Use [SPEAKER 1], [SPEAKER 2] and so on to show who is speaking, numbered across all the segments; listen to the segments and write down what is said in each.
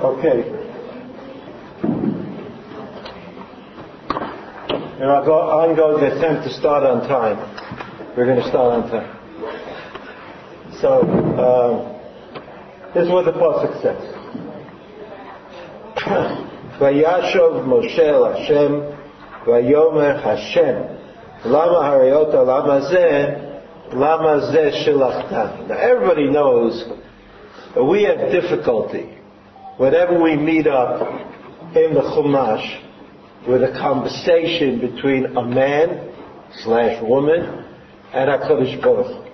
[SPEAKER 1] Okay. And I'm going to attempt to start on time. We're going to start on time. So, um, this is what the Pasuk says. Vayashov Moshe Hashem, Vayomer Hashem, Lama Hariota Lama Zeh, Lama Zeh Shilachtan. Now everybody knows we have difficulty whenever we meet up in the Chumash with a conversation between a man slash woman and HaKadosh Baruch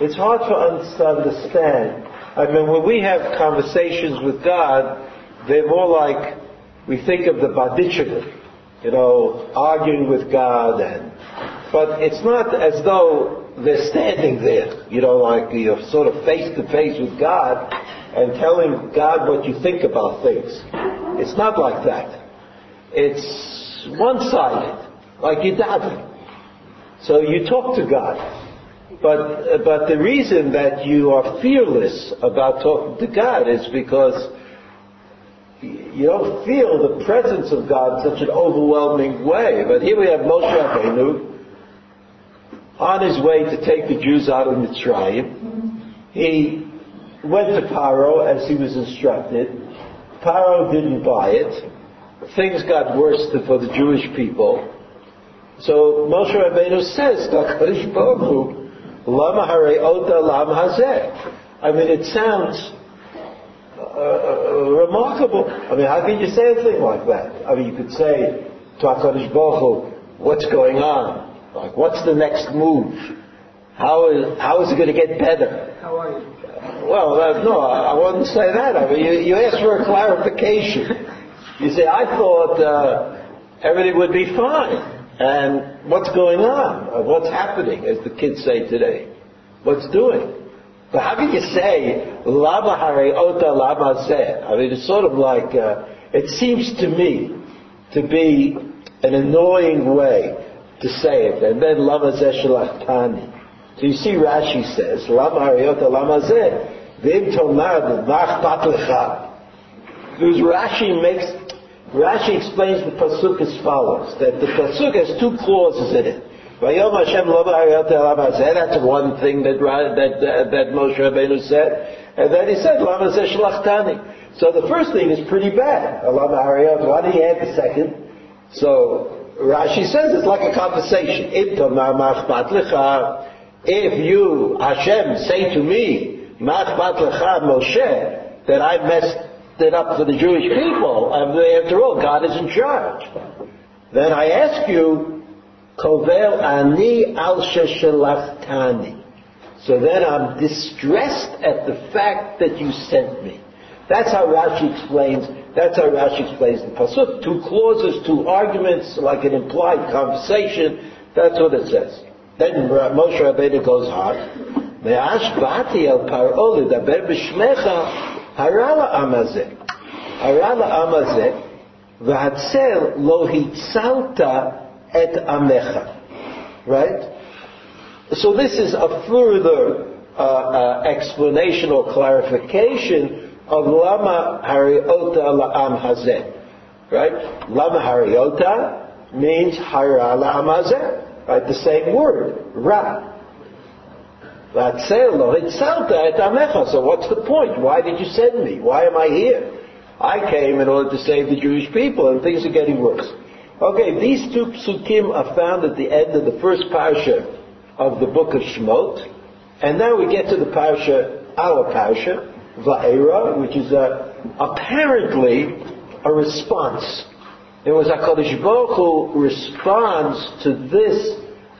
[SPEAKER 1] It's hard for us to understand. I mean, when we have conversations with God, they're more like we think of the Badichim, you know, arguing with God and but it's not as though they're standing there, you know, like you're sort of face to face with God and telling God what you think about things. It's not like that. It's one-sided, like you daven. So you talk to God. But, but the reason that you are fearless about talking to God is because you don't feel the presence of God in such an overwhelming way. But here we have Moshe Rabbeinu on his way to take the Jews out of Mitzrayim. He went to Paro as he was instructed. Paro didn't buy it. Things got worse for the Jewish people. So Moshe Rabbeinu says, "Kadosh Baruch Lama Hare Ota Lama Hazeh." I mean, it sounds uh, uh, remarkable. I mean, how can you say a thing like that? I mean, you could say to HaKadosh Baruch what's going on? Like, what's the next move? How is, how is it going to get better?
[SPEAKER 2] How are you?
[SPEAKER 1] Well, uh, no, I, wouldn't say that. I mean, you, you ask for a clarification. You say, I thought uh, everything would be fine. And what's going on? Uh, what's happening, as the kids say today? What's doing? But how can you say, lama hare ota lama zeh? I mean, it's sort of like, uh, it seems to me to be an annoying way to say it. And then lama zeh shalachtani. So you see Rashi says, lama hare ota lama zeh, v'im tomad v'ach bat lecha. Because Rashi makes, Rashi explains the pasuk as follows: that the pasuk has two clauses in it. Vayom Hashem lo That's one thing that that that, that Moshe Rabbeinu said, and then he said lama zeh shlachtani. So the first thing is pretty bad. Lama hariyot. Why did he add the second? So Rashi says it's like a conversation. If you Hashem say to me, Machbat lecha Moshe, that I messed it up for the Jewish people. After all, God is in charge. Then I ask you, Kovel ani al sheshelachtani. So then I'm distressed at the fact that you sent me. That's how Rashi explains. That's how Rashi explains the pasuk. Two clauses, two arguments, like an implied conversation. That's what it says. Then Moshe Rabbeinu goes on. Me'ash bati el paro ledaber b'shmecha Harala amazeh. Harala amazeh. V'hatzel lo hitzalta et amecha. Right? So this is a further uh, uh, explanation or clarification of lama hariota la'am hazeh. Right? Lama hariota means harala amazeh. Right? The same word. Ra. So what's the point? Why did you send me? Why am I here? I came in order to save the Jewish people, and things are getting worse. Okay, these two psukim are found at the end of the first parsha of the book of Shemot, and now we get to the parsha, our parsha, Va'era, which is a, apparently a response. It was HaKadosh Baruch Hu responds to this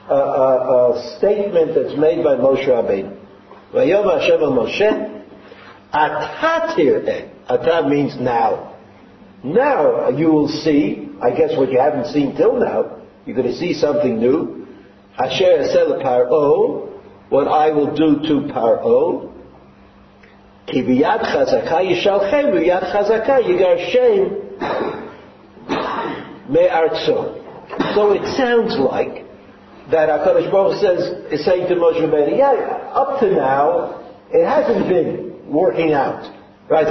[SPEAKER 1] a, a, a statement that's made by Moshe Rabbeinu. Vayom Hashem Moshe, Atatir Ata means now. Now you will see, I guess what you haven't seen till now, you're going to see something new. Asher Esel Paro, what I will do to Paro. Ki b'yad chazaka yishalchem, b'yad chazaka yigarshem me'artzo. So it sounds like that HaKadosh Baruch says, is saying to Moshe Rabbeinu, yeah, up to now, it hasn't been working out. Right?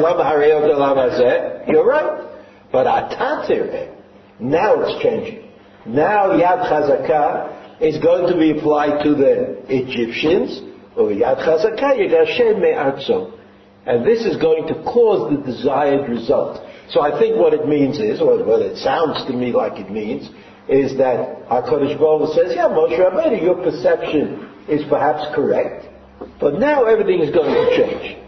[SPEAKER 1] You're right. But atatir, now it's changing. Now Yad Chazakah is going to be applied to the Egyptians, or Yad Chazakah Yigashem Me'arzo. And this is going to cause the desired result. So I think what it means is, or what it sounds to me like it means, is that HaKadosh Baruch says, yeah, Moshe Rabbeinu, your perception is perhaps correct, but now everything is going to change.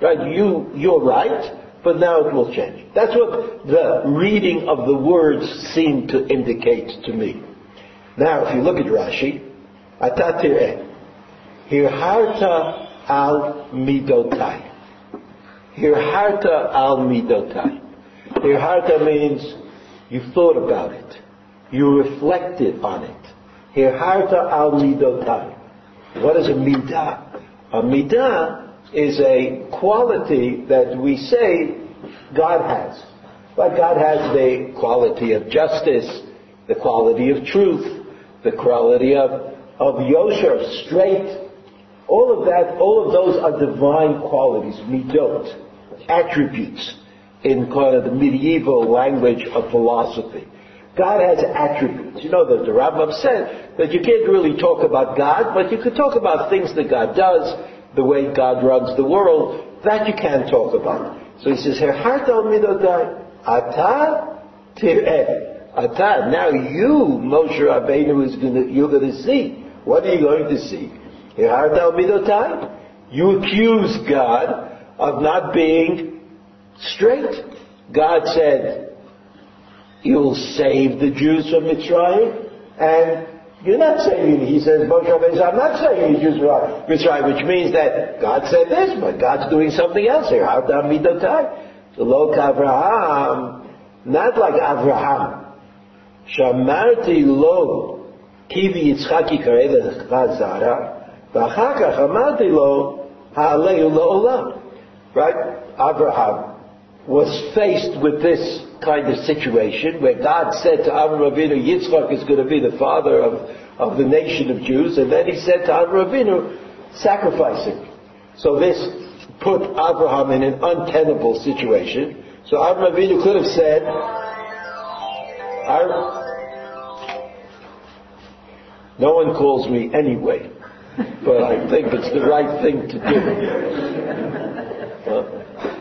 [SPEAKER 1] Right? You, you're right, but now it will change. That's what the reading of the words seem to indicate to me. Now, if you look at Rashi, Atatireh, Hirharta al midotai. Hirharta al midotai. Hirharta means you thought about it. You reflected on it. Hirharta al midotai. What is a midah? A midah is a quality that we say God has. But God has the quality of justice, the quality of truth, the quality of, of yosher, straight. All of that, all of those are divine qualities, midot, attributes in kind of the medieval language of philosophy. God has attributes. You know that the Rambam said that you can't really talk about God, but you could talk about things that God does, the way God runs the world, that you can talk about. So he says, midodai, ata. Ata, now you, Moshe Rabbeinu, is gonna, you're gonna see. What are you going to see? Herhart al midodai. You accuse God of not being straight. God said, you'll save the Jews from Mitzrayim, and you're not saving. He says, Moshe Rabbeinu, I'm not saving the Jews from Mitzrayim, which means that God said this, but God's doing something else here. How dam midotai? The low Avraham, not like Avraham. Shamarti lo kivi Yitzchaki karei lechazara, v'achakach amarti lo ha'alehu la'olam. Right? Abraham was faced with this kind of situation where God said to Avram Avinu, Yitzchak is going to be the father of, of the nation of Jews, and then he said to Avram Avinu, sacrifice him. So this put Abraham in an untenable situation. So Avram Avinu could have said, no one calls me anyway, but I think it's the right thing to do.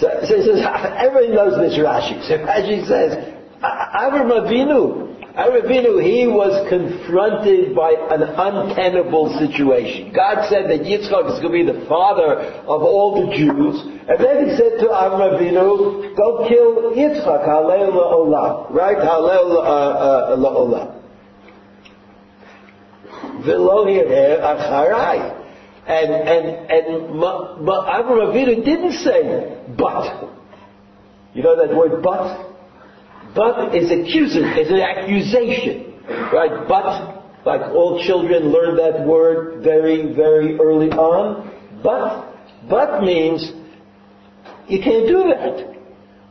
[SPEAKER 1] So, so he says, everybody knows this Rashi. So Rashi says, Avram Avinu, Avinu, he was confronted by an untenable situation. God said that Yitzchak is going to be the father of all the Jews, and then he said to Avram Avinu, go kill Yitzchak, Halel Olam, right? Halel uh, uh, Olam. And, and, and but Avram Avinu didn't say, but. You know that word but? But is accusing, is an accusation. Right? But, like all children learn that word very, very early on. But, but means you can't do that.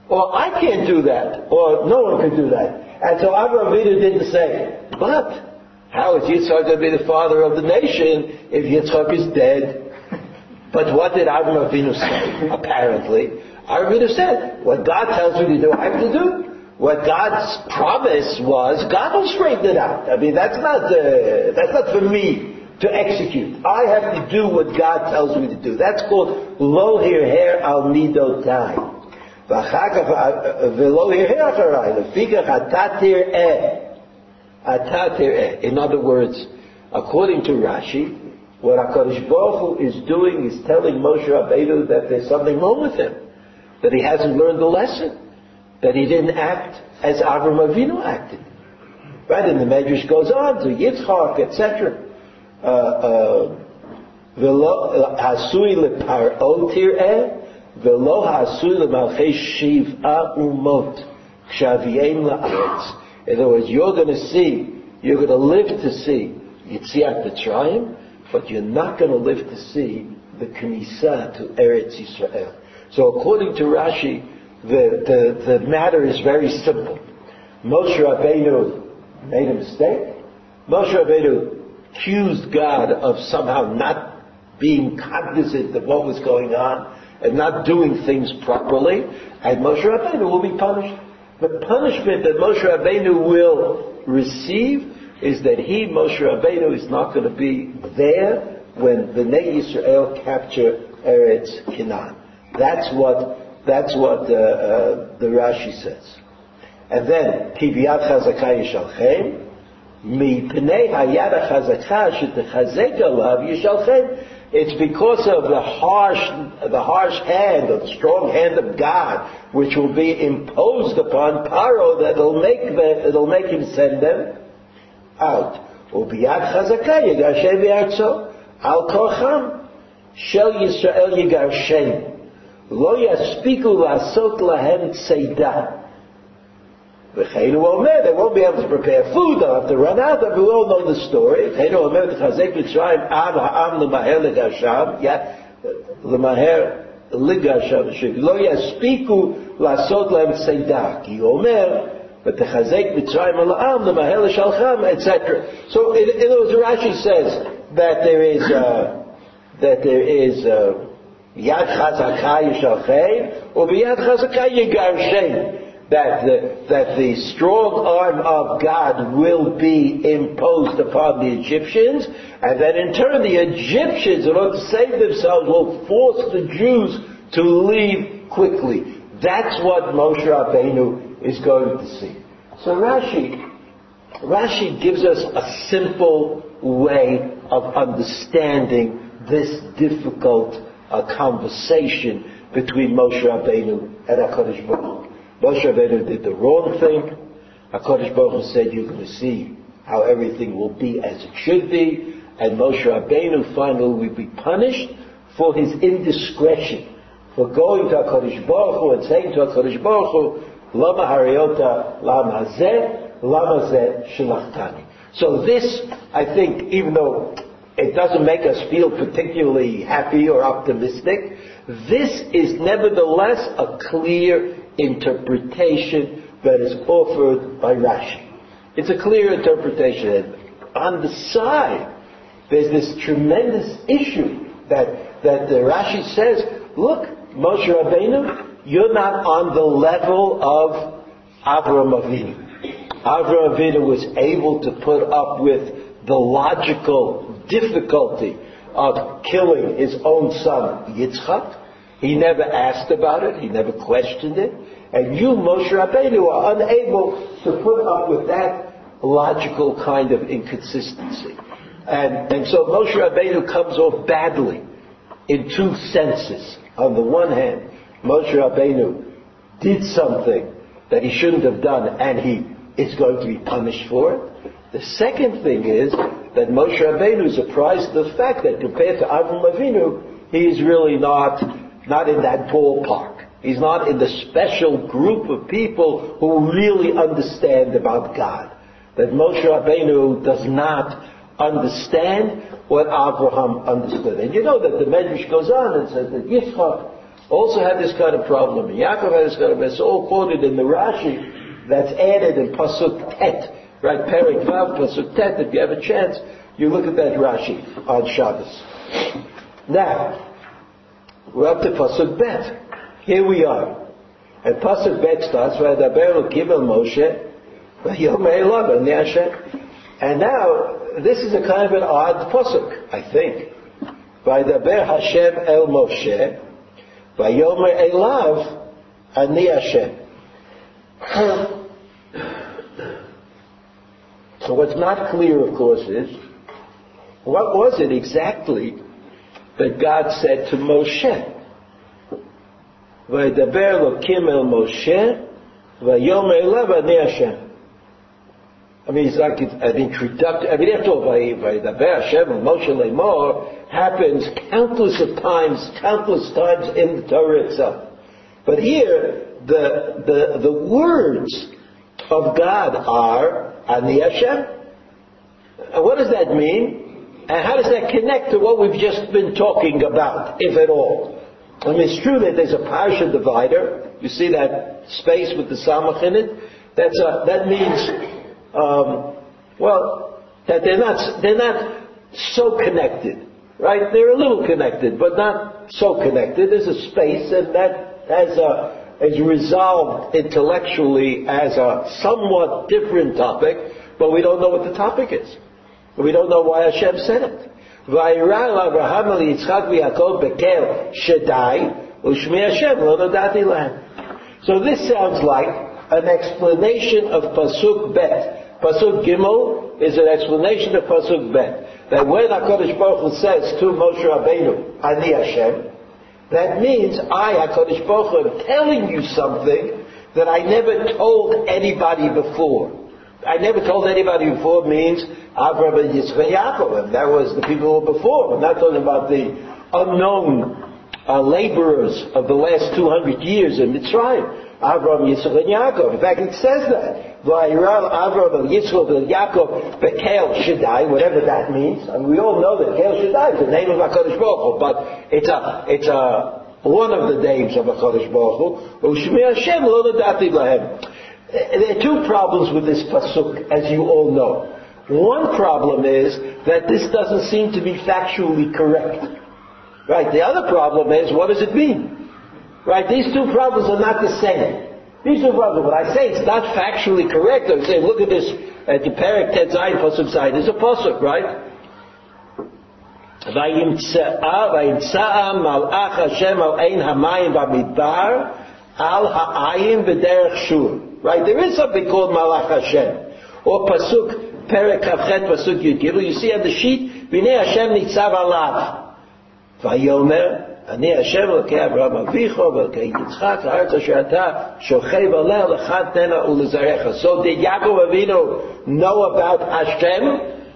[SPEAKER 1] Or I can't do that. Or no one can do that. And so Avram Avinu didn't say, but how is Yitzchak going to be the father of the nation if Yitzchak is dead? But what did Avram Avinu say? Apparently, Avram Avinu said, "What God tells me to do, I have to do." What God's promise was, God will straighten it out. I mean, that's not uh, that's not for me to execute. I have to do what God tells me to do. That's called lo hirher al midotai. ואחר כך, ולא הרהר אחריי, לפיכך אתה תראה in other words, according to Rashi, what HaKadosh Baruch Hu is doing is telling Moshe Rabbeinu that there's something wrong with him, that he hasn't learned the lesson, that he didn't act as Avram Avinu acted. Right, and the Medrash goes on to Yitzchak, etc. Uh, uh, hasui lepar'o tir'eh, velo hasui lemalchei umot, kshaviem la'aretz. In other words, you're going to see, you're going to live to see Yitziat Mitzrayim, but you're not going to live to see the Knesset to Eretz Yisrael. So according to Rashi, the, the, the matter is very simple. Moshe Rabbeinu made a mistake. Moshe Rabbeinu accused God of somehow not being cognizant of what was going on and not doing things properly, and Moshe Rabbeinu will be punished. The punishment that Moshe Rabbeinu will receive is that he, Moshe Rabbeinu, is not going to be there when the Nei Yisrael capture Eretz Canaan. That's what that's what uh, uh, the Rashi says. And then Kibiyat Chazakah Yishalchem mipnei Hayad Chazakah Shetechazek Alav Yishalchem. It's because of the harsh, the harsh hand, the strong hand of God, which will be imposed upon Paro, that will make the, it'll make him send them out. וביד חזקה יגרשם מארצו, על כורחם של ישראל יגרשם. לא יספיקו לעשות להם צידה. וכן הוא אומר, they won't be able to prepare food, they'll have to run out, but we all know the story. וכן הוא אומר, תחזק מצרים עד העם למהר לגרשם, למהר לגרשם, שלא יספיקו לעשות להם צידה. כי הוא אומר, ותחזק מצרים על העם למהר לשלחם, etc. So in, in other words, Rashi says that there is, uh, that there is, uh, Yad chazaka yishalchem, or biyad chazaka yigarshem. That the, that the strong arm of God will be imposed upon the Egyptians, and that in turn the Egyptians, in order to save themselves, will force the Jews to leave quickly. That's what Moshe Rabbeinu is going to see. So Rashi, Rashi gives us a simple way of understanding this difficult a conversation between Moshe Rabbeinu and HaKadosh Baruch Moshe Rabbeinu did the wrong thing. HaKadosh Baruch Hu said, you're going to see how everything will be as it should be. And Moshe Rabbeinu finally will be punished for his indiscretion, for going to HaKadosh Baruch Hu and saying to HaKadosh Baruch Hu, Lama Hariota Lama Zeh, Lama Zeh Shilachtani. So this, I think, even though it doesn't make us feel particularly happy or optimistic. This is nevertheless a clear interpretation that is offered by Rashi. It's a clear interpretation. And on the side, there's this tremendous issue that, that the Rashi says, look, Moshe Rabbeinu, you're not on the level of Avram Avinu. Avram Avinu was able to put up with the logical difficulty of killing his own son Yitzchak. He never asked about it. He never questioned it. And you, Moshe Rabbeinu, are unable to put up with that logical kind of inconsistency. And, and so Moshe Rabbeinu comes off badly in two senses. On the one hand, Moshe Rabbeinu did something that he shouldn't have done and he is going to be punished for it. The second thing is that Moshe Rabbeinu is apprised of the fact that compared to Avram Avinu, he is really not, not in that ballpark. He's not in the special group of people who really understand about God. That Moshe Rabbeinu does not understand what Abraham understood. And you know that the Medrash goes on and says that Yitzchak also had this kind of problem. And Yaakov had this kind of, it's all quoted in the Rashi that's added in Pasuk Tet Right, Perik Vav, Pasuk Tet, if you have a chance, you look at that Rashi on Shabbos. Now, we're up to Pasuk Bet. Here we are. And Pasuk Bet starts, V'adaber Kibel Moshe, and now, this is a kind of an odd Pasuk, I think. by V'adaber Hashem El Moshe, V'yomer Elav, Ani Hashem. So what's not clear, of course, is what was it exactly that God said to Moshe? וידבר אלוקים אל משה ויאמר אליו אני השם. I mean, it's like an introduction. I mean, after all, Vayidaber Hashem and Moshe Lemor happens countless of times, countless times in the Torah itself. But here, the, the, the words of God are Ani Hashem. And what does that mean? And how does that connect to what we've just been talking about, if at all? I mean, it's true that there's a parsha divider. You see that space with the samach in it? That's a, that means, um, well, that they're not, they're not so connected. right? They're a little connected, but not so connected. There's a space, and that has a is resolved intellectually as a somewhat different topic, but we don't know what the topic is. We don't know why Hashem said it. וירא לאברהם וליצחק ויעקב בקר שדי, ושמי השם לא נודעתי להם. So this sounds like an explanation of Pasuk Bet. Pasuk Gimel is an explanation of Pasuk Bet. That when HaKadosh Baruch Hu says to Moshe Rabbeinu, Ani Hashem, that means I, HaKadosh Baruch Hu, am telling you something that I never told anybody before. I never told anybody before means Abraham and Yitzchak Yaakov. That was the people before. I'm not talking about the unknown uh, laborers of the last 200 years in Mitzrayim. Abraham, Yitzchak, and Yaakov. In fact, it says that. Avraham Yitzchak and Yaakov Bekel Shaddai, whatever that means. And we all know that Kel Shaddai is the name of HaKadosh Baruch Hu, but it's a, it's a, one of the names of HaKadosh Baruch Hu. There are two problems with this pasuk, as you all know. One problem is that this doesn't seem to be factually correct. Right? The other problem is, what does it mean? Right? These two problems are not the same. These two problems, when I say it's not factually correct, I'm saying, look at this, at the Perek Tet Zayin Pasuk Zayin, there's a pasuk, right? וימצאה מלאך השם על עין המים במדבר על העין בדרך שור. Right? There is something called Malach Hashem. Or Pasuk, Perek Kavchet, Pasuk Yud Gimel. You see on the sheet, V'nei Hashem nitzav alav. Vayomer, אני השם אלוקי אברהם אביך ואלוקי יצחק, הארץ אשר אתה שוכב עליה לך תנה ולזרעך. So did Yaakov Avinu know about Hashem?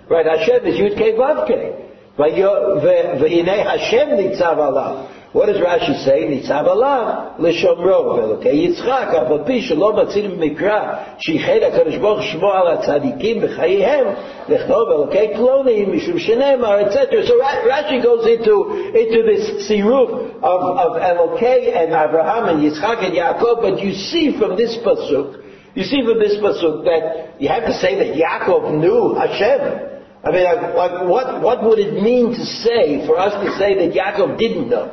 [SPEAKER 1] Right, Hashem is Yud Kei Vav Kei. והנה השם ניצב עליו. What does Rashi say? ניצב עליו לשומרו, ואלוקי יצחק, אף על פי שלא מצינו במקרא שייחד הקדוש ברוך שמו על הצדיקים בחייהם, לכתוב אלוקי פלונים, משום שנאמר, etc. So Rashi goes into, into this siruf of, of Elokei and Abraham and Yitzchak and Yaakov, but you see from this pasuk, you see from this pasuk that you have to say that Yaakov knew Hashem. I mean, like, what, what would it mean to say, for us to say that Yaakov didn't know?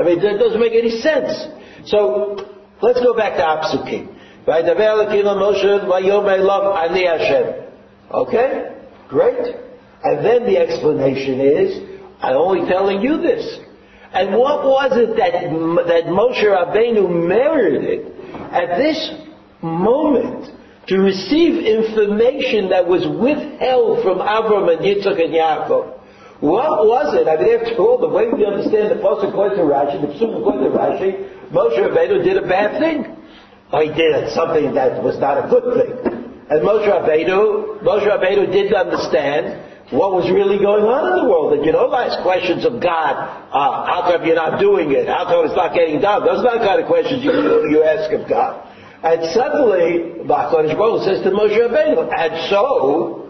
[SPEAKER 1] I mean, that doesn't make any sense. So, let's go back to Apsukim. Okay? Great. And then the explanation is, I'm only telling you this. And what was it that, that Moshe Rabbeinu merited at this moment to receive information that was withheld from Avram and Yitzchak and Yaakov? What was it? I mean, after all, the way we understand the Pasuk according to Rashi, the Psuk according to Rashi, Moshe Rabbeinu did a bad thing. Or he did something that was not a good thing. And Moshe Rabbeinu, Moshe Rabbeinu didn't understand what was really going on in the world. That you don't ask questions of God, uh, how come you're not doing it? How come it's not getting done? Those are not the kind of questions you, you ask of God. And suddenly, Baruch says to Moshe Rabbeinu, and so,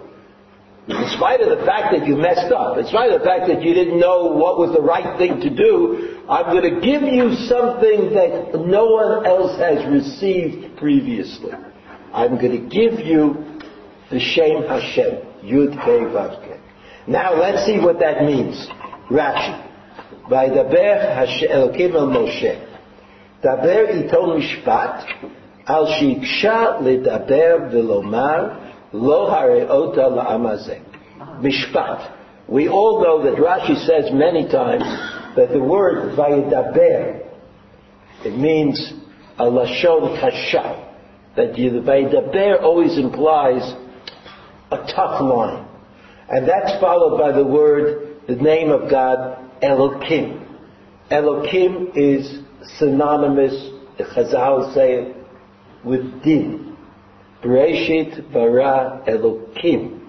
[SPEAKER 1] in spite of the fact that you messed up, in spite of the fact that you didn't know what was the right thing to do, I'm going to give you something that no one else has received previously. I'm going to give you the Shem Hashem, Yud Kei Vav Kei. Now let's see what that means. Rashi. וידבר אלוקים אל משה. דבר איתו משפט, על שהקשה לדבר ולומר Lo hareota la'amazeh. Mishpat. We all know that Rashi says many times that the word vayidaber, it means a lashon kasha. That the vayidaber always implies a tough line. And that's followed by the word, the name of God, Elokim. Elokim is synonymous, the Chazal say, with din. Bereshit bara Elokim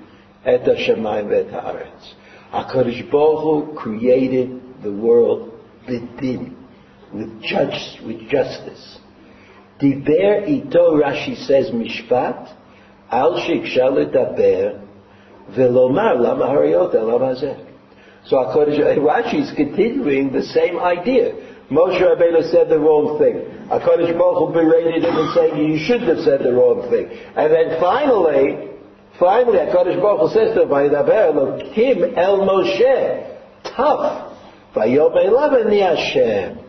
[SPEAKER 1] et Hashemayim v'et haaretz. HaKadosh Baruch Hu created the world bidin, with judge, with justice. Diber ito, Rashi says, mishpat, al shiksha ledaber, velomar lama harayot lama zeh. So HaKadosh, Rashi is continuing the same idea. Moshe Rabbeinu said the wrong thing. HaKadosh Baruch Hu berated him and said, you shouldn't have said the wrong thing. And then finally, finally HaKadosh Baruch Hu says to him, El Moshe, tough. Vayom Elav Ani Hashem.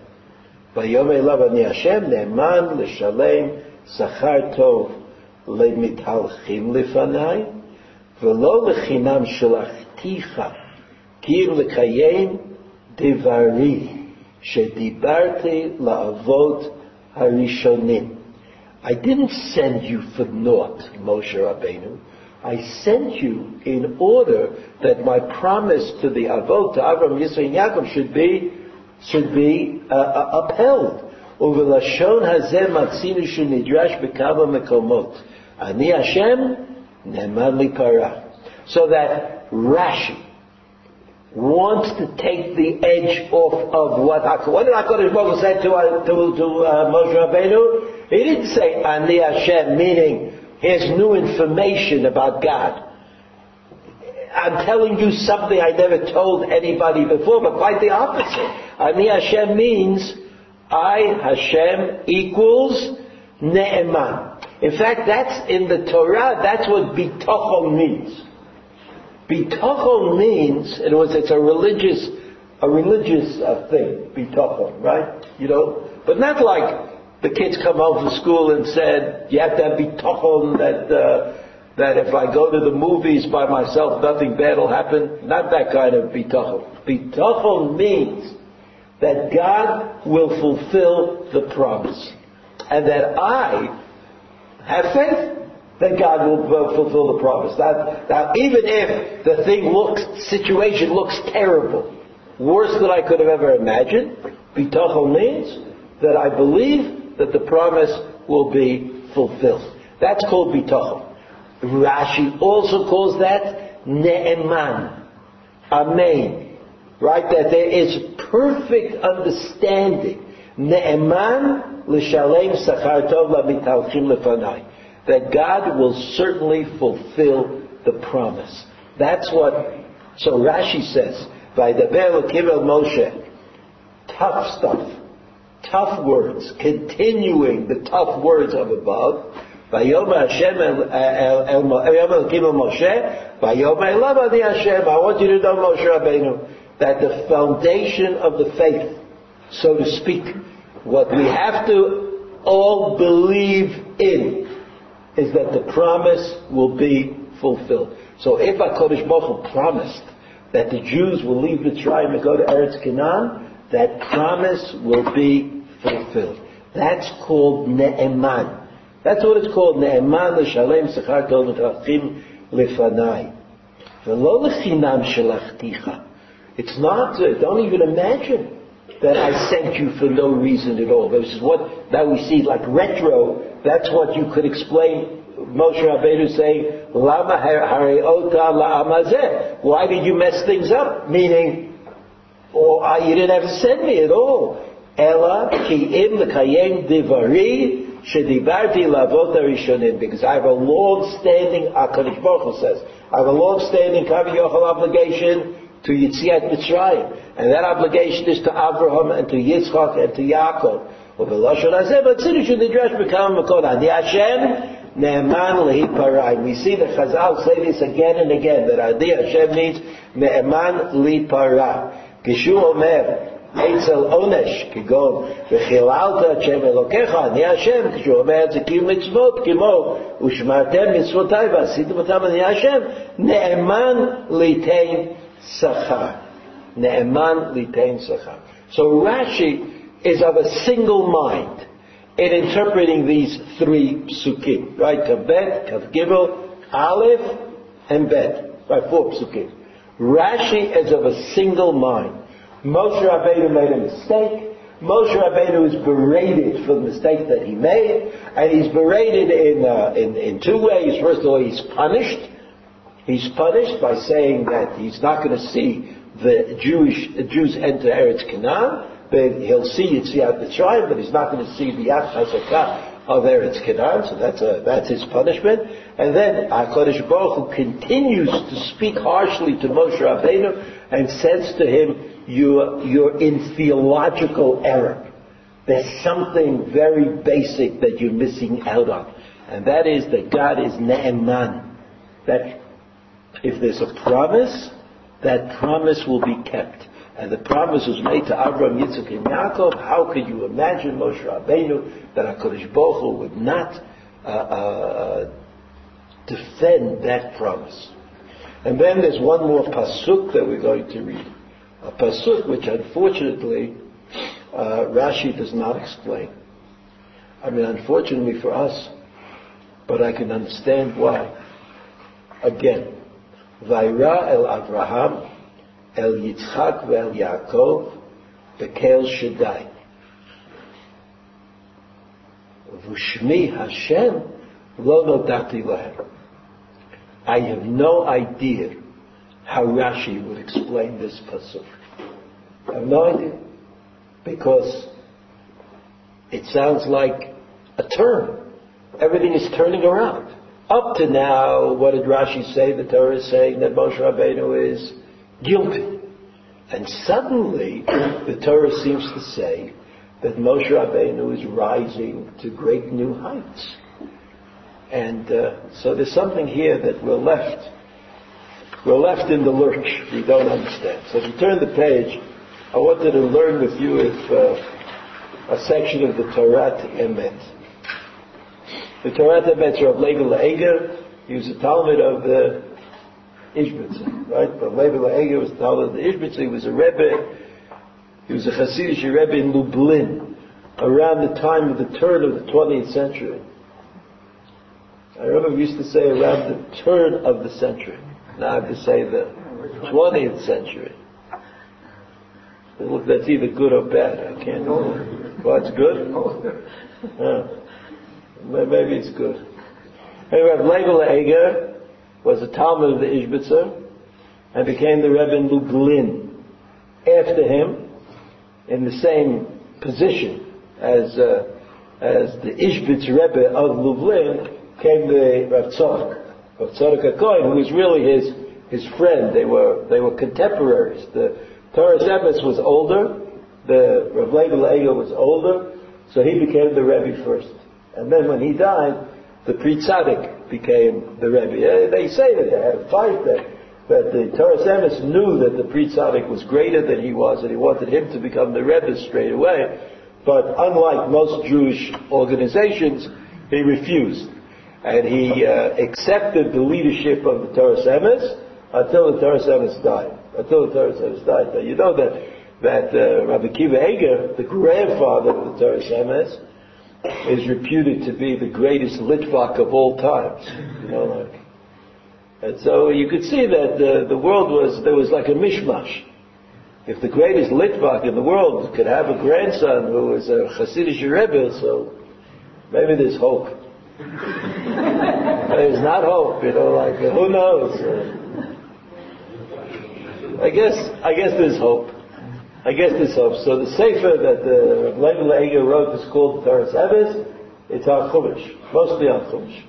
[SPEAKER 1] Vayom Elav Ani Hashem, Ne'eman, L'Shalem, Sachar Tov, Le'mitalchim Lifanai, V'lo L'chinam Shalachticha, Kir L'kayem Devari. שדיברתי לאבות הראשונים. I didn't send you for naught, Moshe Rabbeinu. I sent you in order that my promise to the Avot, to Avram, Yisrael, and Yaakov should be, should be uh, uh, upheld. ובלשון הזה מצינו שנדרש בכמה מקומות. אני Hashem, נאמן לי פרה. So that Rashi wants to take the edge off of what HaKadosh, what did HaKadosh Baruch say to, uh, to, to uh, Moshe Rabbeinu? He didn't say Ani Hashem, meaning here's new information about God. I'm telling you something I never told anybody before, but quite the opposite. Ani Hashem means I, Hashem, equals Ne'eman. In fact, that's in the Torah, that's what bitachon means. Bitachon means, in other words, it's a religious, a religious uh, thing, bitachon, right? You know, but not like the kids come home from school and said, you have to have bitachon that, uh, that if I go to the movies by myself, nothing bad will happen. Not that kind of bitachon. Bitachon means that God will fulfill the promise. And that I have faith that God will fulfill the promise. That even if the thing looks, situation looks terrible, worse than I could have ever imagined, bitachon means that I believe that the promise will be fulfilled. That's called bitachon. Rashi also calls that ne'eman. Amen. Right? That there is perfect understanding. Ne'eman l'shalem sachar tov lamitalchim lefanai. That God will certainly fulfill the promise. That's what, so Rashi says, Vaydaber l'kim el Moshe, tough stuff, tough words, continuing the tough words of above, Moshe. I want you to know, Moshe Rabbeinu, that the foundation of the faith, so to speak, what we have to all believe in is that the promise will be fulfilled. So if HaKadosh Baruch Hu promised that the Jews will leave Mitzrayim and go to Eretz Canaan, that promise will be fulfilled. That's called Ne'eman. That's what it's called. Ne'eman l'shalem sechar tov v'tachim lefanai. V'lo l'chinam shelachticha. It's not, don't even imagine that I sent you for no reason at all. This is what, now we see like retro, that's what you could explain Moshe Rabbeinu saying, Lama hareota la'amazeh. Why did you mess things up? Meaning, or oh, you didn't have to send me at all. Ella ki im l'kayem divari shedibarti lavot rishonim. Because I have a long-standing, uh, HaKadosh Baruch Hu says, I have a long-standing Kavi obligation to Yitziat Mitzrayim. And that obligation is to Abraham and to Yitzchak and to Yaakov. ובלשון הזה בצידוש נדרש בכמה מקומות. אני השם נאמן להיפרעי. We see the Chazal say this again and again, that Adi Hashem means נאמן להיפרע. כשהוא אומר, אצל עונש, כגון, וחיללת את שם אלוקיך, אני השם, כשהוא אומר את זה קיום מצוות, כמו, ושמרתם מצוותיי ועשיתם אותם, אני השם, נאמן ליתן sachar. Ne'eman litain sachar. So Rashi is of a single mind in interpreting these three psukim, right? Kavbet, Kav Gimel, Aleph, and Bet. Right, four psukim. Rashi is of a single mind. Moshe Rabbeinu made a mistake. Moshe Rabbeinu is berated for the mistake that he made, and he's berated in, uh, in, in two ways. First of all, he's punished He's punished by saying that he's not going to see the Jewish the Jews enter Eretz Canaan, but he'll see Yitziat Mitzrayim, but he's not going to see the Hazakah of Eretz Canaan, so that's a, that's his punishment. And then HaKadosh Baruch Hu continues to speak harshly to Moshe Rabbeinu and says to him, you're, you're in theological error. There's something very basic that you're missing out on. And that is that God is Ne'eman. That if there's a promise, that promise will be kept. and the promise was made to Abraham, Yitzchak, and Yaakov. How could you imagine Moshe Rabbeinu that Hakadosh Baruch Hu would not uh, uh, defend that promise? And then there's one more pasuk that we're going to read, a pasuk which unfortunately uh, Rashi does not explain. I mean, unfortunately for us, but I can understand why. Again, Vaira el Abraham, el Yitzchak ve'el Yaakov, bekel Shaddai. Vushmi Hashem lo nodati lahem. I have no idea how Rashi would explain this pasuk. I have no idea. Because it sounds like a turn. Everything is turning around. Up to now, what did Rashi say? The Torah is saying that Moshe Rabbeinu is guilty. And suddenly, the Torah seems to say that Moshe Rabbeinu is rising to great new heights. And uh, so there's something here that we're left, we're left in the lurch. We don't understand. So if you turn the page, I wanted to learn with you if, uh, a section of the Torah Emet. The Torah Emet of Leibel Eger, he was a Talmud of the Ishbitzer, right? But Leibel Eger was the Talmud of the Ishbitzer, he was a Rebbe, he was a Hasidic Rebbe in Lublin, around the time of the turn of the 20th century. I remember we used to say around the turn of the century. Now I have to say the 20th century. Look, that's either good or bad. I can't. Well, it's good. Yeah. Maybe it's good. Anyway, Leibel Eger was a Talmud of the Ishbitzer and became the Rebbe in Lublin. After him, in the same position as uh, as the Ishbitz Rebbe of Lublin, came the Rav Rav Tzadok HaKohen, who was really his his friend. They were they were contemporaries. The Torah Emes was older, the Rav Leibel Eger was older, so he became the Rebbe first. And then when he died, the Pri Tzaddik became the Rebbe. They say that they had a fight that, that the Torah Emes knew that the Pri Tzaddik was greater than he was and he wanted him to become the Rebbe straight away. But unlike most Jewish organizations, he refused. And he uh, accepted the leadership of the Torah Emes until the Torah Emes died. Until the Torah Emes died. Now you know that, that uh, Rabbi Kiva Eger, the grandfather of the Torah Emes, is reputed to be the greatest Litvak of all times. You know, like, and so you could see that the, the world was, there was like a mishmash. If the greatest Litvak in the world could have a grandson who was a Hasidic Rebbe, so maybe there's hope. there's not hope, you know, like, who knows? I guess, I guess there's hope. I guess this hope. So the Sefer that the Leibel Eger wrote is called Torah Emes. It's on Chumash, mostly on Chumash.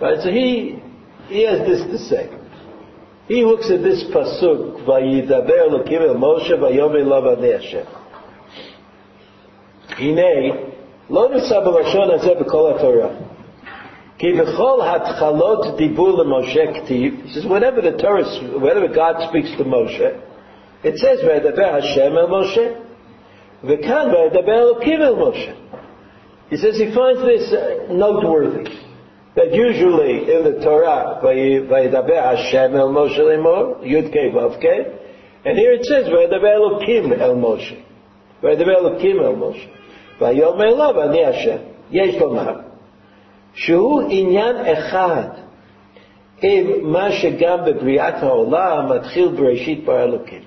[SPEAKER 1] But so he, he has this to say. He looks at this pasuk, "Vayidaber Elokim el Moshe vayomer lo Hashem." Hine, lo nisa b'lashon hazeh b'kol HaTorah. Ki b'chol hatchalot dibur Moshe ktiv. He says, whenever the Torah, whenever God speaks to Moshe, it says, "V'edaber Hashem el Moshe." V'kan v'edaber Elokim el Moshe. He says he finds this uh, noteworthy that usually in the Torah, "V'edaber Hashem el Moshe lemor," Yud Kei Vav Kei, and here it says, "V'edaber Elokim el Moshe." "V'edaber Elokim el Moshe." "Vayomer lo v'ani Hashem." יש לומר, שהוא עניין אחד עם מה שגם בבריאת העולם מתחיל בראשית בר אלוקים.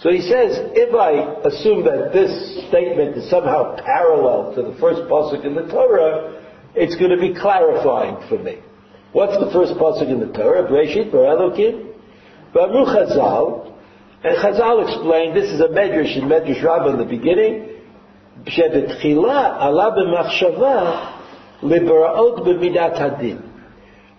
[SPEAKER 1] So he says, if I assume that this statement is somehow parallel to the first pasuk in the Torah, it's going to be clarifying for me. What's the first pasuk in the Torah? Breshit, Elokim, Baruch Chazal, and Chazal explained this is a medrash in Medrash Rabbah in the beginning.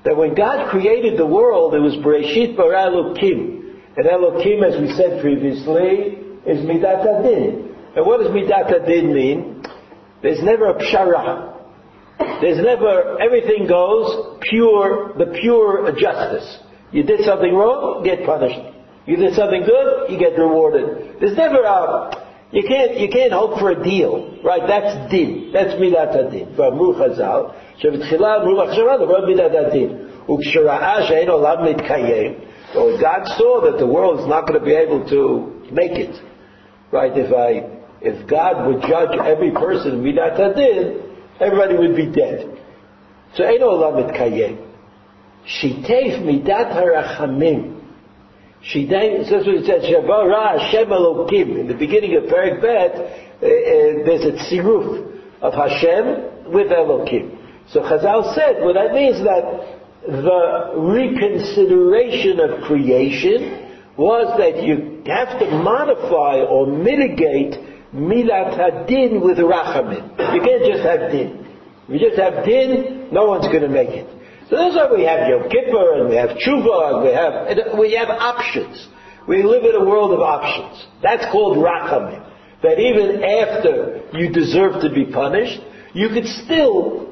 [SPEAKER 1] That when God created the world, it was Breshit Bara Elokim. And Elohim, as we said previously, is Midat Adin. And what does Midat Adin mean? There's never a pshara. There's never, everything goes pure, the pure justice. You did something wrong, get punished. You did something good, you get rewarded. There's never a, you can't, you can't hope for a deal, right? That's din. That's midat adin. V'amru chazal, shev'tchila amru machshava, midat adin. U'kshera'ah she'en olam mitkayem, so God saw that the world is not going to be able to make it. Right? If I, if God would judge every person midat adin, everybody would be dead. So Ein Olam et Kayem. Shitef midat harachamim. She says what it says, Shabara Hashem Elokim. In the beginning of Perek Bet, eh, eh, there's a tziruf of Hashem with Elokim. So Chazal said, what that means that the reconsideration of creation was that you have to modify or mitigate midat hadin with rachamim. You can't just have din. If you just have din, no one's going to make it. So that's why we have Yom Kippur and we have Tshuva and we have, we have options. We live in a world of options. That's called Rachamim. That even after you deserve to be punished, you could still,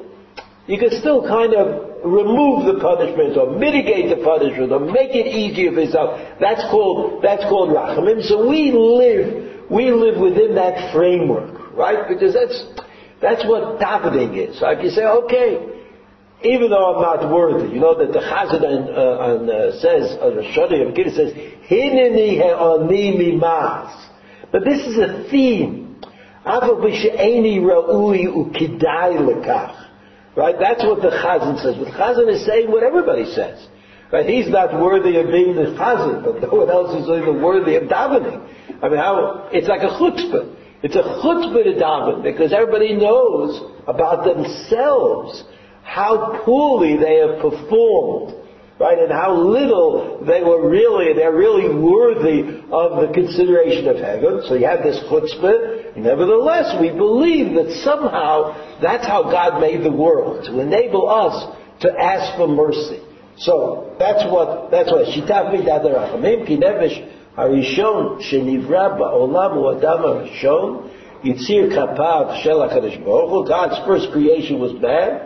[SPEAKER 1] you could still kind of remove the punishment or mitigate the punishment or make it easier for yourself. That's called, that's called Rachamim. So we live, we live within that framework, right? Because that's, that's what davening is. Like you say, okay, even though I'm not worthy. You know that the Chazan uh, uh, says, on the Shadi of Kiddus says, Hineni he'oni mimas. But this is a theme. Right? That's what the Chazan says. But Chazan is saying what everybody says. Right? He's not worthy of being the Chazan, but no one else is even worthy of davening. I mean, how, it's like a chutzpah. It's a chutzpah to daven because everybody knows about themselves how poorly they have performed, right? And how little they were really, they're really worthy of the consideration of heaven. So you have this chutzpah. Nevertheless, we believe that somehow that's how God made the world, to enable us to ask for mercy. So that's what, that's what, Shitaf Midat Rachamim, Ki Nevesh Harishon, Shenivra Ba'olam U'adam Harishon, Yitzir Kapav Shelach HaDesh Baruch God's first creation was man.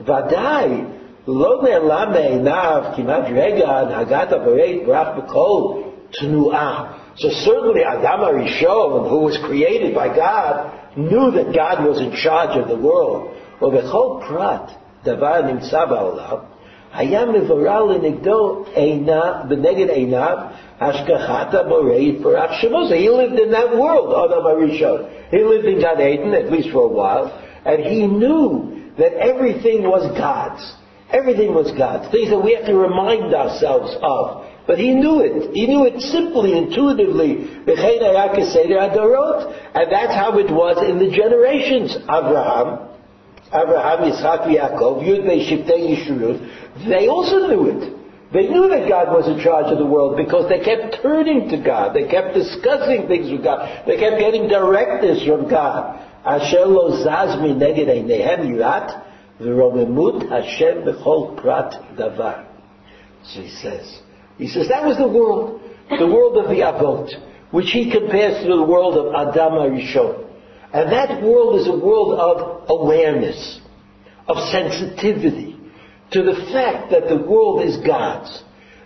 [SPEAKER 1] Vadai, לא נעלם מעיניו כמעט רגע הנהגת הברית ברח בכל תנועה. So certainly Adam Arishon, who was created by God, knew that God was in charge of the world. ובכל פרט דבר נמצא בעולם, היה מבורר לנגדו עינה, בנגד עיניו השגחת הבורא יתברך שמו. So he lived in that world, Adam Arishon. He lived in Gan Eden, at least for a while, and he knew that everything was God's. Everything was God. Things that we have to remind ourselves of. But he knew it. He knew it simply, intuitively. And that's how it was in the generations. Abraham, Abraham, Yitzhak, Yaakov, Yud, Shiftei, Yishurut, they also knew it. They knew that God was in charge of the world because they kept turning to God. They kept discussing things with God. They kept getting directives from God. Asher lo zazmi neged V'romemut Hashem b'chol prat davar. So he says. He says that was the world, the world of the Avot, which he compares to the world of Adam Arishon. And that world is a world of awareness, of sensitivity, to the fact that the world is God's.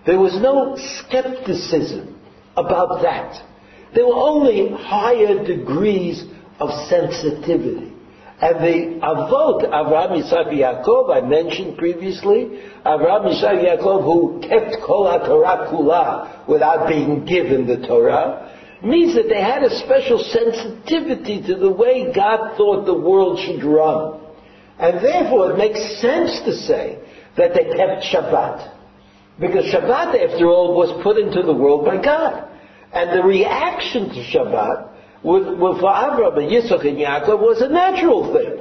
[SPEAKER 1] There was no skepticism about that. There were only higher degrees of sensitivity. And the Avot, Avraham, Yitzhak, Yaakov, I mentioned previously, Avraham, Yitzhak, Yaakov, who kept Kol HaTorah Kula without being given the Torah, means that they had a special sensitivity to the way God thought the world should run. And therefore it makes sense to say that they kept Shabbat. Because Shabbat, after all, was put into the world by God. And the reaction to Shabbat with, with for Abraham and Yitzchak and Yaakov was a natural thing.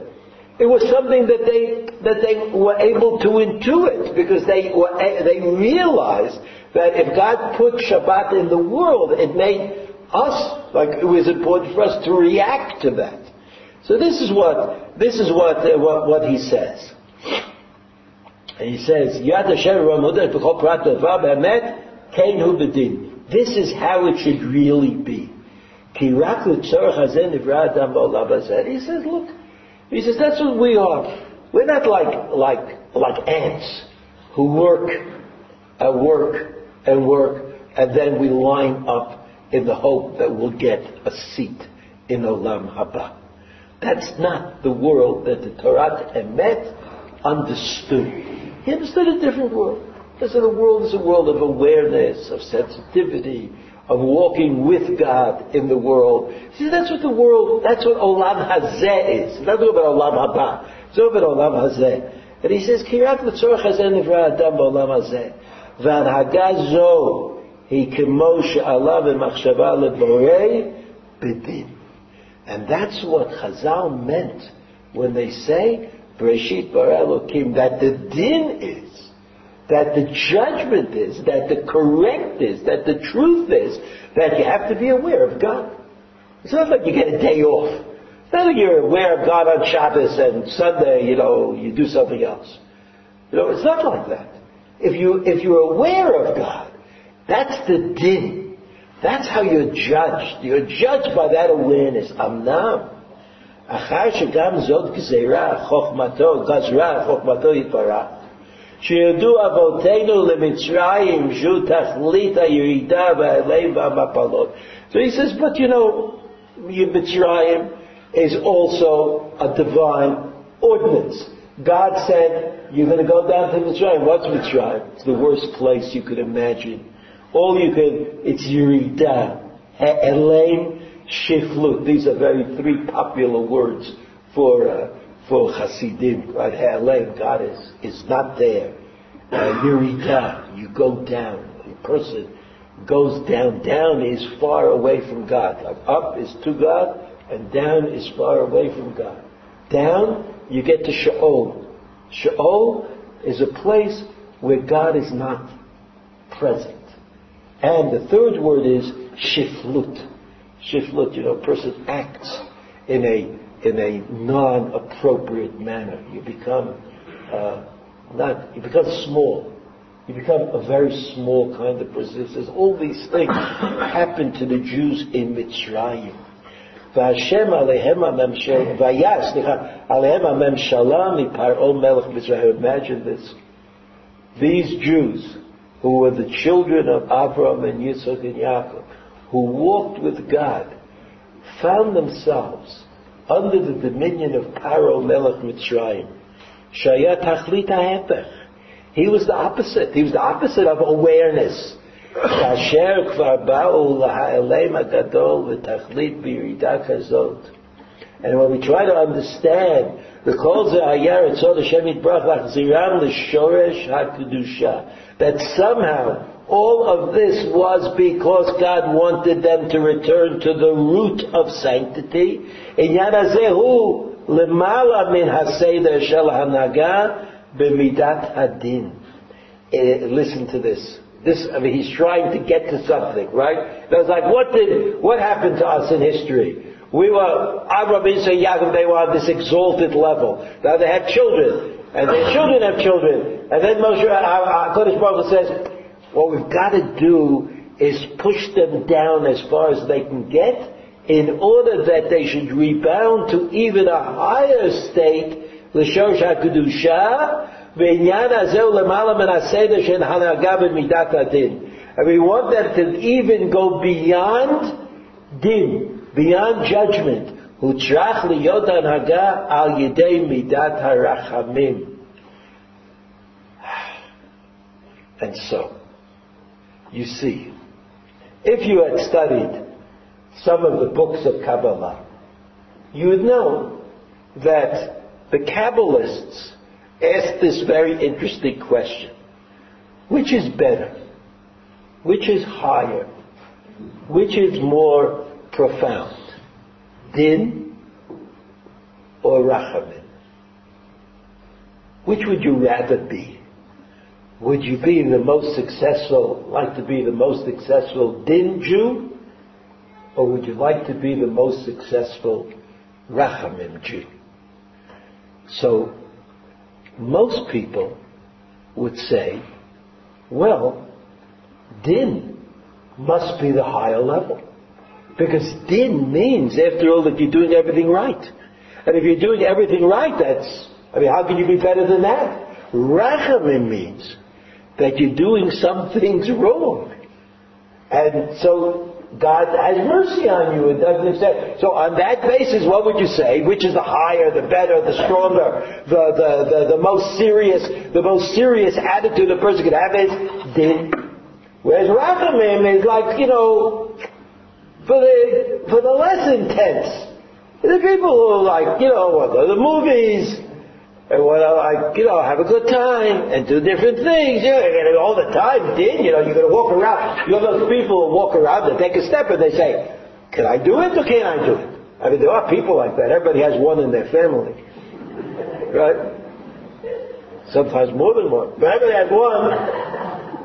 [SPEAKER 1] It was something that they that they were able to intuit because they were they realized that if God put Shabbat in the world, it made us like it was important for us to react to that. So this is what this is what uh, what, what he says. And he says, Yad Hashem This is how it should really be. He says, look, he says, that's what we are. We're not like, like, like ants who work and work and work and then we line up in the hope that we'll get a seat in Olam Haba. That's not the world that the Torah Emet understood. He understood a different world. He said the world is a world of awareness, of sensitivity, of walking with God in the world. See, that's what the world, that's what Olam Hazeh is. Not talking about Olam Haba. It's about Olam Hazeh. And he says, Kirat Mitzorach Hazeh Nivra Adam Olam Hazeh. Van Hagazo he kemosh alav v'machshava leborei bedin. And that's what Chazal meant when they say, Breshit bar that the din is that the judgment is, that the correct is, that the truth is, that you have to be aware of God. It's not like you get a day off. It's not like you're aware of God on Shabbos and Sunday, you know, you do something else. You know, it's not like that. If you if you're aware of God, that's the din. That's how you're judged. You're judged by that awareness. Amnam. Achar. שידעו אבותינו למצרים שהוא תכלית הירידה והלב והמפלות. So he says, but you know, Mitzrayim is also a divine ordinance. God said, you're going to go down to Mitzrayim. What's Mitzrayim? It's the worst place you could imagine. All you could, it's Yerida, Elaim, Shiflut. These are very three popular words for, uh, for Hasidim, right? Elaim, God is, is not there. Uh, Yerida, you go down. A person goes down. Down is far away from God. Like up is to God, and down is far away from God. Down, you get to Sheol. Sheol is a place where God is not present. And the third word is shiflut. Shiflut, you know, a person acts in a in a non-appropriate manner. You become uh, not. You become small. You become a very small kind of person. Says all these things happen to the Jews in Mitzrayim. והשם עליהם הממשלה, והיה, סליחה, עליהם הממשלה מפרעה מלך מצרים. Imagine this. These Jews, who were the children of Abraham and Yitzchak and Yaakov, who walked with God, found themselves under the dominion of Paro Melech Mitzrayim. Shaya Tachlit He was the opposite. He was the opposite of awareness. כאשר כבר באו להעלם הגדול ותכלית בירידה כזאת. And when we try to understand, וכל זה היה רצון השם יתברך להחזירם לשורש הקדושה, that somehow all of this was because God wanted them to return to the root of sanctity. עניין הזה הוא למעלה מן הסדר של הנהגה במידת הדין. Listen to this. This, I mean, he's trying to get to something, right? It was like, what did, what happened to us in history? We were, Abraham, Isaac, Yaakov, they were on this exalted level. Now they had children, and their children have children. And then Moshe, our, our Kodesh Baruch says, what we've got to do is push them down as far as they can get in order that they should rebound to even a higher state, l'shosh HaKedusha, v'inyan hazeh u'lemala min ha-seder shen hanagah. And we want them to even go beyond din, beyond judgment. Hutrach liyot hanagah al yidei midat harachamim. And so, you see, if you had studied some of the books of Kabbalah, you would know that the Kabbalists asked this very interesting question. Which is better? Which is higher? Which is more profound? Din or Rachamim? Which would you rather be? Would you be the most successful, like to be the most successful Din Jew? Or would you like to be the most successful Rachamim Jew? So most people would say, well, din must be the higher level. Because din means, after all, that you're doing everything right. And if you're doing everything right, that's, I mean, how can you be better than that? Rachamim means that you're doing some things wrong. And so God has mercy on you. So on that basis, what would you say? Which is the higher, the better, the stronger, the, the, the, the most serious, the most serious attitude a person could have is din. Whereas rachamim is like, you know, for the, for the less intense. The people who like, you know, the movies, and to like, you know, have a good time and do different things. You know, all the time, did you know? You're gonna walk around. You know those people who walk around and take a step and they say, "Can I do it or can't I do it?" I mean, there are people like that. Everybody has one in their family, right? Sometimes more than one, but everybody has one.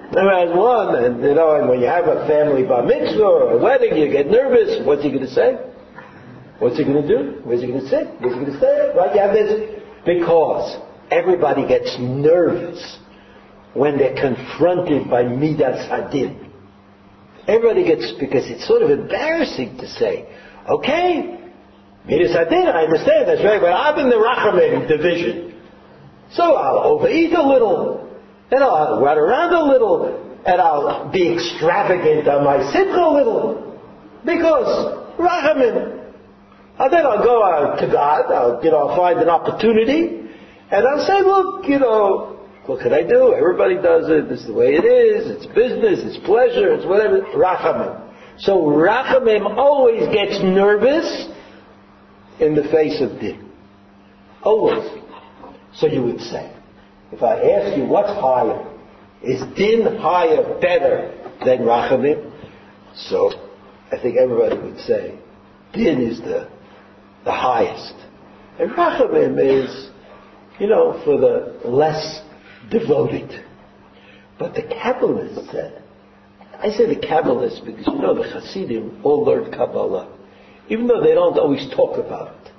[SPEAKER 1] Everybody has one, and you know, and when you have a family bar mitzvah or a wedding, you get nervous. What's he going to say? What's he going to do? Where's he going to sit? Where's he going to stay? Right? You have this because everybody gets nervous when they're confronted by midas hadin. Everybody gets because it's sort of embarrassing to say, okay, midas hadin, I understand that's right, but I'm in the rachamim division, so I'll overeat a little, and I'll run around a little, and I'll be extravagant on my simcha a little, because rachamim. And then I'll go out to God, I'll, you know, I'll find an opportunity, and I'll say, look, you know, what can I do? Everybody does it, this is the way it is, it's business, it's pleasure, it's whatever, rachamim. So rachamim always gets nervous in the face of din. Always. So you would say, if I ask you what's higher, is din higher, better than rachamim? So I think everybody would say, din is the the highest. And Rachamim is, you know, for the less devoted. But the Kabbalists said, I say the Kabbalists because you know the Hasidim all learned Kabbalah, even though they don't always talk about it.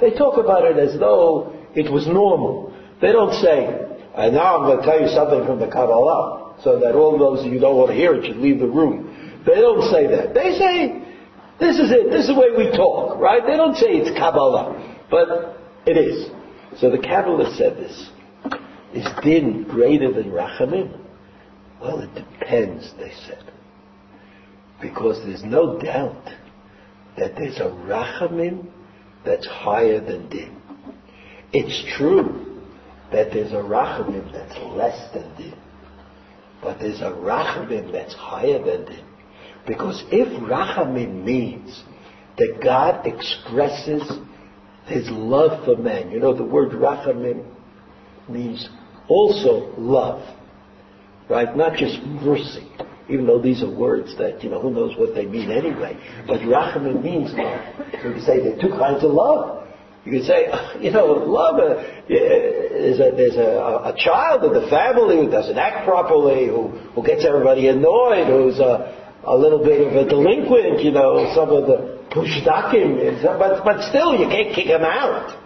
[SPEAKER 1] They talk about it as though it was normal. They don't say, and now I'm going to tell you something from the Kabbalah, so that all those of you don't want to hear it should leave the room. They don't say that. They say, this is it. This is the way we talk, right? They don't say it's Kabbalah, but it is. So the Kabbalah said this. Is din greater than Rachamim? Well, it depends, they said. Because there's no doubt that there's a Rachamim that's higher than din. It's true that there's a Rachamim that's less than din. But there's a Rachamim that's higher than din. Because if rachamim means that God expresses his love for man, you know the word rachamim means also love, right? Not just mercy, even though these are words that, you know, who knows what they mean anyway. But rachamim means love. You say there are two kinds of love. You can say, you know, love uh, is a, there's a, a, child in the family who doesn't act properly, who, who gets everybody annoyed, who's a, a little bit of a delinquent, you know, some of the pushdakim, but, but still you can't kick them out.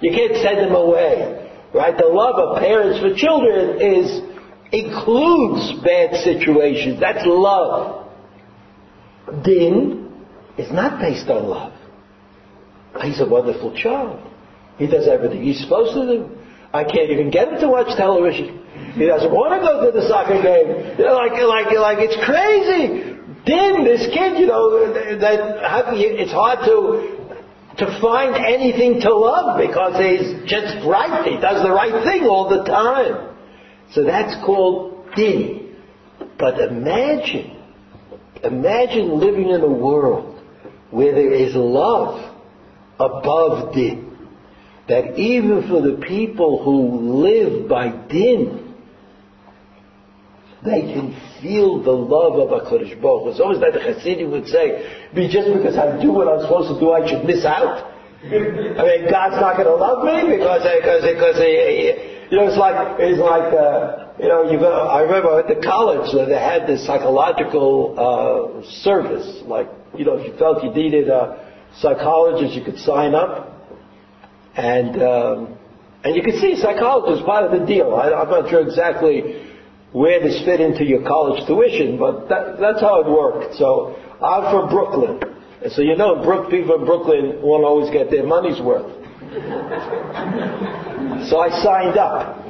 [SPEAKER 1] You can't send them away. Right? The love of parents for children is, includes bad situations. That's love. Din is not based on love. He's a wonderful child. He does everything he's supposed to do. I can't even get him to watch television. He doesn't want to go to the soccer game. You know, like, like, like it's crazy. Then this kid, you know, that it's hard to to find anything to love because he's just right. He does the right thing all the time. So that's called din. But imagine, imagine living in a world where there is love above din. That even for the people who live by din, they can feel the love of a Kodesh Baruch It's always that the Hasidim would say, be just because I do what I'm supposed to do, I should miss out. I mean, God's not going to love me because, because, because, you know, it's like, it's like, uh, you know, you go, I remember at the college uh, they had this psychological, uh, service. Like, you know, if you felt you needed a psychologist, you could sign up. And, um, and you could see psychologists part of the deal. I, I'm not sure exactly where this fit into your college tuition, but that, that's how it worked. So I'm from Brooklyn. And so you know, Brook, people in Brooklyn won't always get their money's worth. so I signed up.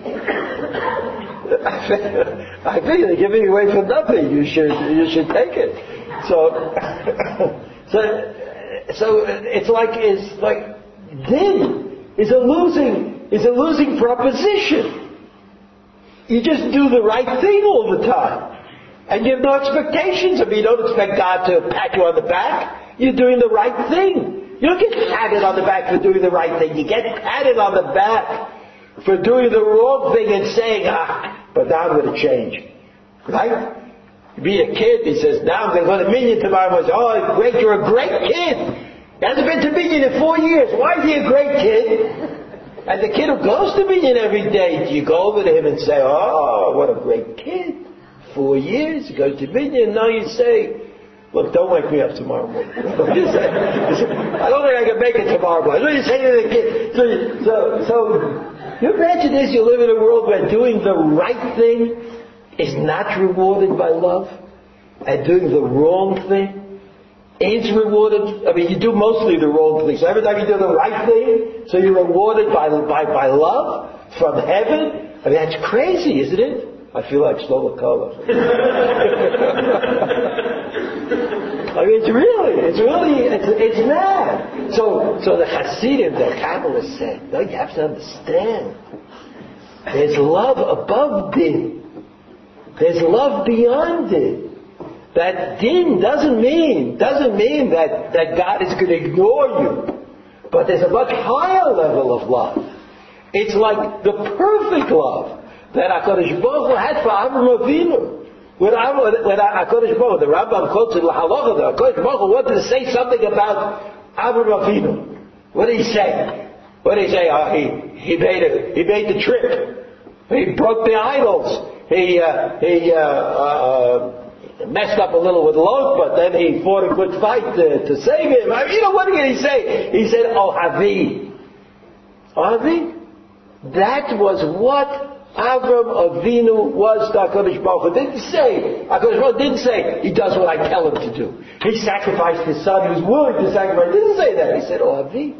[SPEAKER 1] I think they're giving away for nothing. You should, you should take it. So, so, so it's like, it's like, din is a losing, is a losing proposition. You just do the right thing all the time. And you have no expectations. I mean, you don't expect God to pat you on the back. You're doing the right thing. You don't get patted on the back for doing the right thing. You get patted on the back for doing the wrong thing and saying, ah, but now I'm going to change. Right? Be a kid, he says, now I'm going to go to Minyan tomorrow morning. Oh, great, you're a great kid. He hasn't been to Minyan in four years. Why is he a great kid? And the kid who goes to Minyan every day, do you go over to him and say, oh, what a great kid four years, he goes to Minyan, now you say, look, don't wake me up tomorrow morning. I don't think I can make it tomorrow morning. What you say to the kid? So, so, so you imagine this, you live in a world where doing the right thing is not rewarded by love, and doing the wrong thing is rewarded. I mean, you do mostly the wrong thing. So every time you do the right thing, so you're rewarded by, by, by love from heaven. I mean, that's crazy, isn't it? I feel like Slovakola. I mean, it's really, it's really, it's, it's mad. So, so the Hasidim, the Kabbalists said, no, you have to understand. There's love above din. There's love beyond it. That din doesn't mean, doesn't mean that, that God is going to ignore you. But there's a much higher level of love. It's like the perfect love that HaKadosh Baruch had for Avram Avinu. When, when HaKadosh Baruch Hu, the Rambam quotes in Lahalacha, the HaKadosh Baruch wanted to say something about Avram Avinu. What did he say? What did he say? Uh, he, he, made a, he made the trip. He broke the idols. He, uh, he, uh, uh, messed up a little with Lot, but then he fought a good fight to, to save him. I mean, you know, what did he say? He said, Oh, Avi. Avi? That was what Avram Avinu was the HaKadosh Baruch Hu. Didn't say, HaKadosh Baruch Hu didn't say, he does what I tell him to do. He sacrificed his son, he was willing to sacrifice. He didn't say that. He said, oh Avi.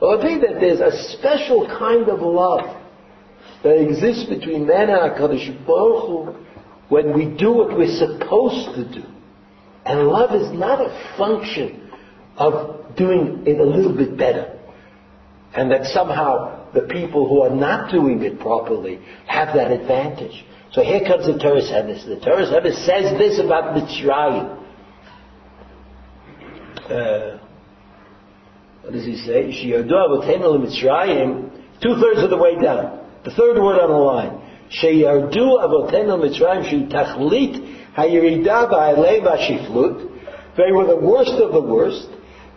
[SPEAKER 1] Oh Avi, that there's a special kind of love that exists between man and HaKadosh Baruch Hu when we do what we're supposed to do. And love is not a function of doing it a little bit better. And that somehow the people who are not doing it properly have that advantage. So here comes the Toras Emes. The Toras Emes says this about Mitzrayim. Uh, what does he say? Mitzrayim, two-thirds of the way down. The third word on the line. Sheyardu avotenu Mitzrayim shu tachlit hayirida ba'alei v'ashiflut. They were the worst of the worst.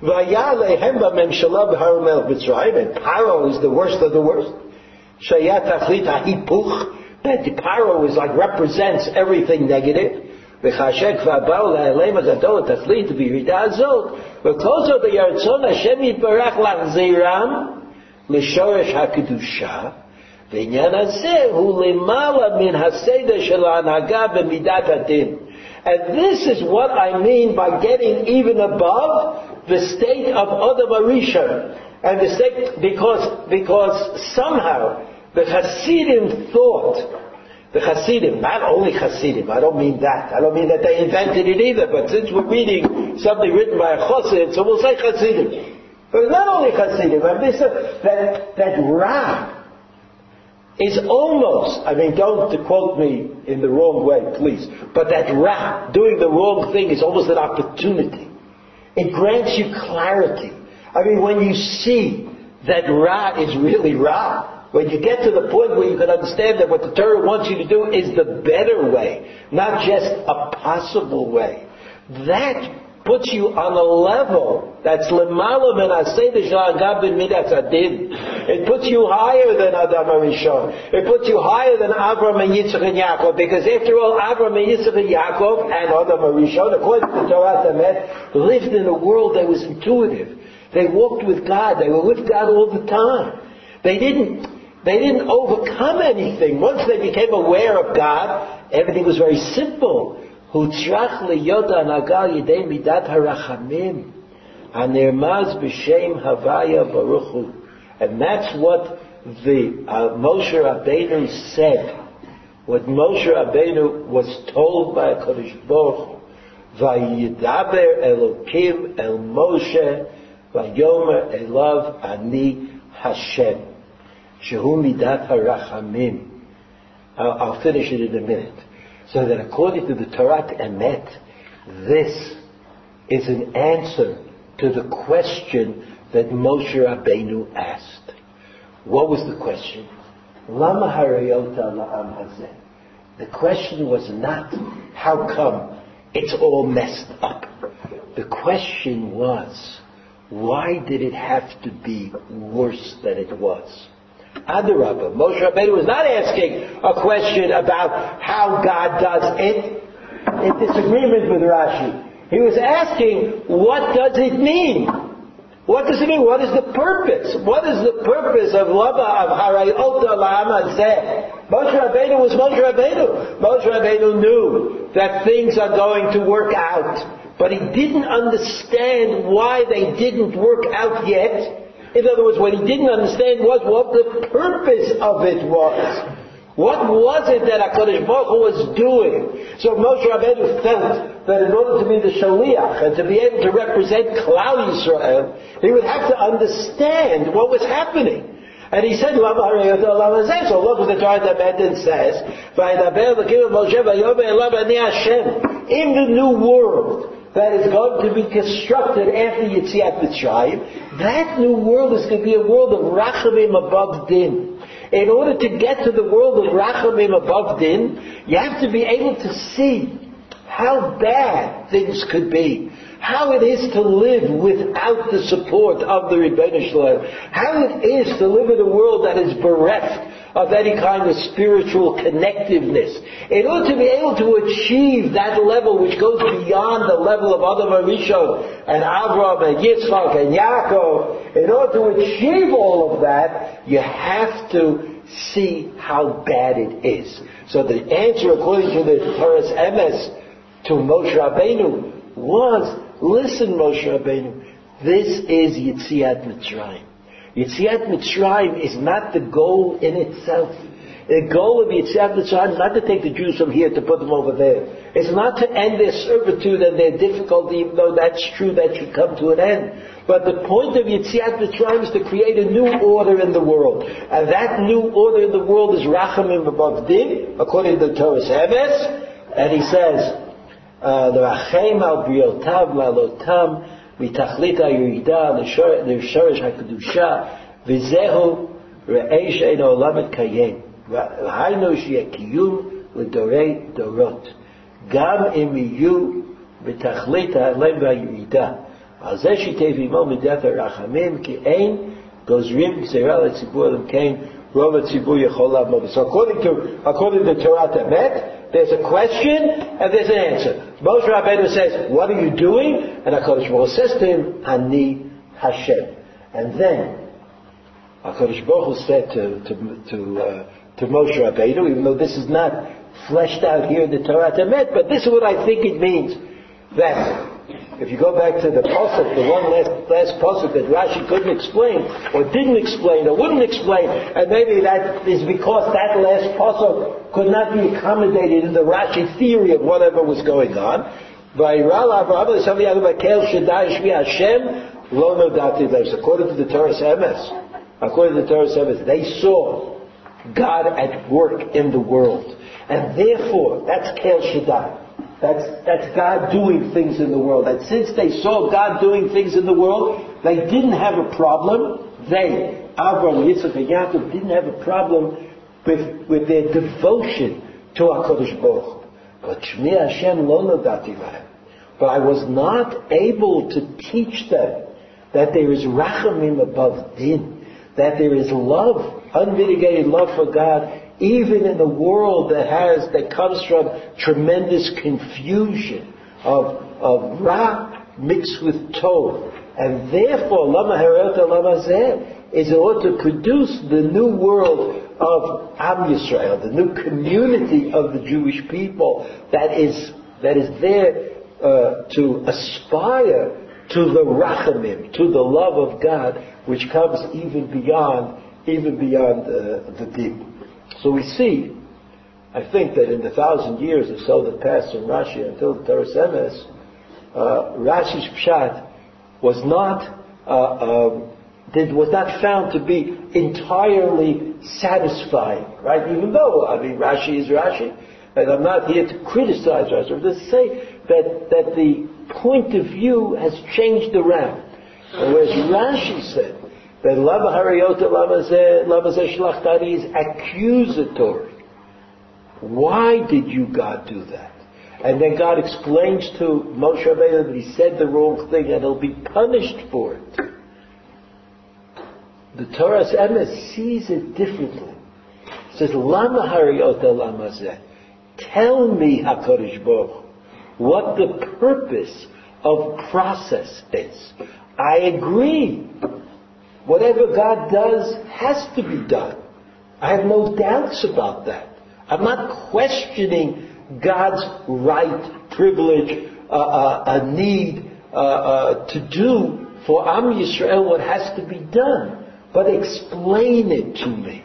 [SPEAKER 1] Vayalehem b'memshala b'harumel Mitzrayim, and Paro is the worst of the worst. Shayat tachlit ha'ipuch, that Paro is like represents everything negative. וחשק ובאו להעלם הגדול התכלית בירידה הזאת, וכל זאת בירצון השם יתברך להחזירם לשורש הקדושה, ועניין הזה הוא למעלה מן הסדר של ההנהגה במידת הדין. And this is what I mean by getting even above the state of Adam Arisha. And the state, because, because somehow the Hasidim thought, the Hasidim, not only Hasidim, I don't mean that, I don't mean that they invented it either, but since we're reading something written by a Chassid, so we'll say Hasidim. But not only Hasidim, I mean, that, that Ra is almost, I mean, don't quote me in the wrong way, please, but that Ra, doing the wrong thing is almost an opportunity. It grants you clarity. I mean, when you see that Ra is really Ra, when you get to the point where you can understand that what the Torah wants you to do is the better way, not just a possible way, that puts you on a level that's lemala min bin midas adin. It puts you higher than Adam Arishon. It puts you higher than Avram and Yitzchak and Yaakov, because after all, Avram and Yitzchak and Yaakov and Adam Arishon, according to the Torah Tamet, lived in a world that was intuitive. They walked with God. They were with God all the time. They didn't, they didn't overcome anything. Once they became aware of God, everything was very simple. הוצ'רח להיות ההנהגה על ידי מידת הרחמים, הנרמז בשם הוויה ברוך הוא. And that's what the uh, Moshe Rabbeinu said what Moshe Rabbeinu was told by Kodesh Baruch Vayidaber Elokim El Moshe Vayomer Elav Ani Hashem Shehu Midat HaRachamim I'll, I'll finish it in a minute. So that according to the Torah Emet, this is an answer to the question that Moshe Rabbeinu asked. What was the question? Lama harayota la'am hazeh. The question was not, how come it's all messed up? The question was, why did it have to be worse than it was? Adarabba, Moshe Rabbeinu was not asking a question about how God does it in disagreement with Rashi. He was asking, what does it mean? What does it mean? What is the purpose? What is the purpose of Lava of Harayota La'amazeh? Moshe Rabbeinu was Moshe Rabbeinu. Moshe Rabbeinu knew that things are going to work out. But he didn't understand why they didn't work out yet. In other words, what he didn't understand was what the purpose of it was. What was it that HaKadosh Baruch Hu was doing? So Moshe Rabbeinu felt that in order to be the Shaliach and to be able to represent Klal Yisrael, he would have to understand what was happening. And he said, Lama So look what the Torah Medan says, In the new world, that is going to be constructed after Yitziat Mitzrayim, that new world is going to be a world of Rachamim above Din. In order to get to the world of Rachamim above Din, you have to be able to see how bad things could be, how it is to live without the support of the Rebbeinu how it is to live in a world that is bereft of any kind of spiritual connectiveness. In order to be able to achieve that level which goes beyond the level of Adam Rishon and Avram and Yitzchak and Yaakov, in order to achieve all of that, you have to see how bad it is. So the answer according to the Toras Emes to Moshe Rabbeinu was, listen Moshe Rabbeinu, this is Yitziat Mitzrayim. Yitziat Mitzrayim is not the goal in itself. The goal of Yitziat Mitzrayim is not to take the Jews from here to put them over there. It's not to end their servitude and their difficulty, even though that's true, that should come to an end. But the point of Yitziat Mitzrayim is to create a new order in the world. And that new order in the world is Rachamim above Din, according to the Toras Emes. And he says, uh, מתכלית הירידה לשורש הקדושה, וזהו ראה שאין העולם מתקיים. והיינו שיהיה קיום לדורי דורות. גם אם יהיו בתכלית העלם והירידה. על זה שיתף עמו מידת הרחמים, כי אין גוזרים גזירה לציבור אלוקים רוב הציבור יכול לעמוד. So according to, Torah Emet, there's a question and there's an answer. Moshe Rabbeinu says, what are you doing? And HaKadosh Baruch says to him, Ani Hashem. And then, HaKadosh Baruch said to, to, to, uh, to Moshe Rabbeinu, even though this is not fleshed out here in the Torah Emet, but this is what I think it means. That if you go back to the pasuk, the one last, last pasuk that Rashi couldn't explain, or didn't explain, or wouldn't explain, and maybe that is because that last pasuk could not be accommodated in the Rashi theory of whatever was going on. According to the Torah Emes, according to the Torah Emes, they saw God at work in the world. And therefore, that's Kel Shaddai. That's, that's God doing things in the world. That since they saw God doing things in the world, they didn't have a problem. They, Abraham, Yitzchak, and Yaakov, didn't have a problem with, with their devotion to HaKadosh Baruch But Shmi Hashem lo But I was not able to teach them that there is rachamim above din, that there is love, unmitigated love for God, even in a world that has, that comes from tremendous confusion of, of Ra mixed with Tov. And therefore, Lama Hereta Lama Zeh is in order to produce the new world of Am Yisrael, the new community of the Jewish people that is, that is there uh, to aspire to the Rachamim, to the love of God, which comes even beyond, even beyond uh, the deep. So we see I think that in the thousand years or so that passed from Rashi until the Torah Emes, uh, Rashi's Pshat was not uh, um, did, was not found to be entirely satisfying, right? Even though, I mean, Rashi is Rashi, and I'm not here to criticize Rashi, but to say that, that the point of view has changed around. Whereas Rashi said that Lama Hariyota Lava Shlachtari is accusatory. Why did you, God, do that? And then God explains to Moshe Rabbeinu that he said the wrong thing and he'll be punished for it. The Torah Emes sees it differently. It says, Lama Hariyota Lama Tell me, HaKadosh Baruch, what the purpose of process is. I agree. Whatever God does has to be done. I have no doubts about that. I'm not questioning God's right, privilege, uh, uh, a need uh, uh, to do for Am Yisrael what has to be done. But explain it to me.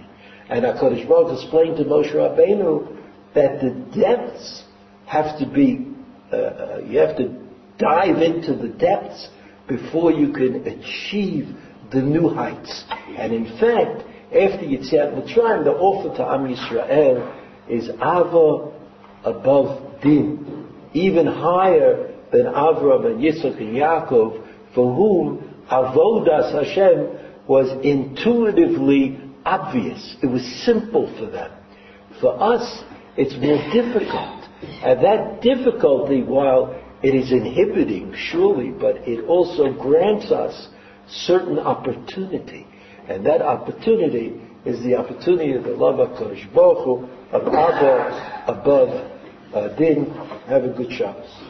[SPEAKER 1] And HaKadosh Baruch explained to Moshe Rabbeinu that the depths have to be, uh, uh, you have to dive into the depths before you can achieve the new heights. And in fact, after Yetziat Mitzrayim, the offer to Am Yisrael is Ava above Din, even higher than Avram and Yitzchak and Yaakov, for whom Avodas Hashem was intuitively obvious. It was simple for them. For us, it's more difficult. And that difficulty, while it is inhibiting, surely, but it also grants us certain opportunity. And that opportunity is the opportunity of the love of Kodesh Baruch Hu, of Abba above uh, Din. Have a good Shabbos.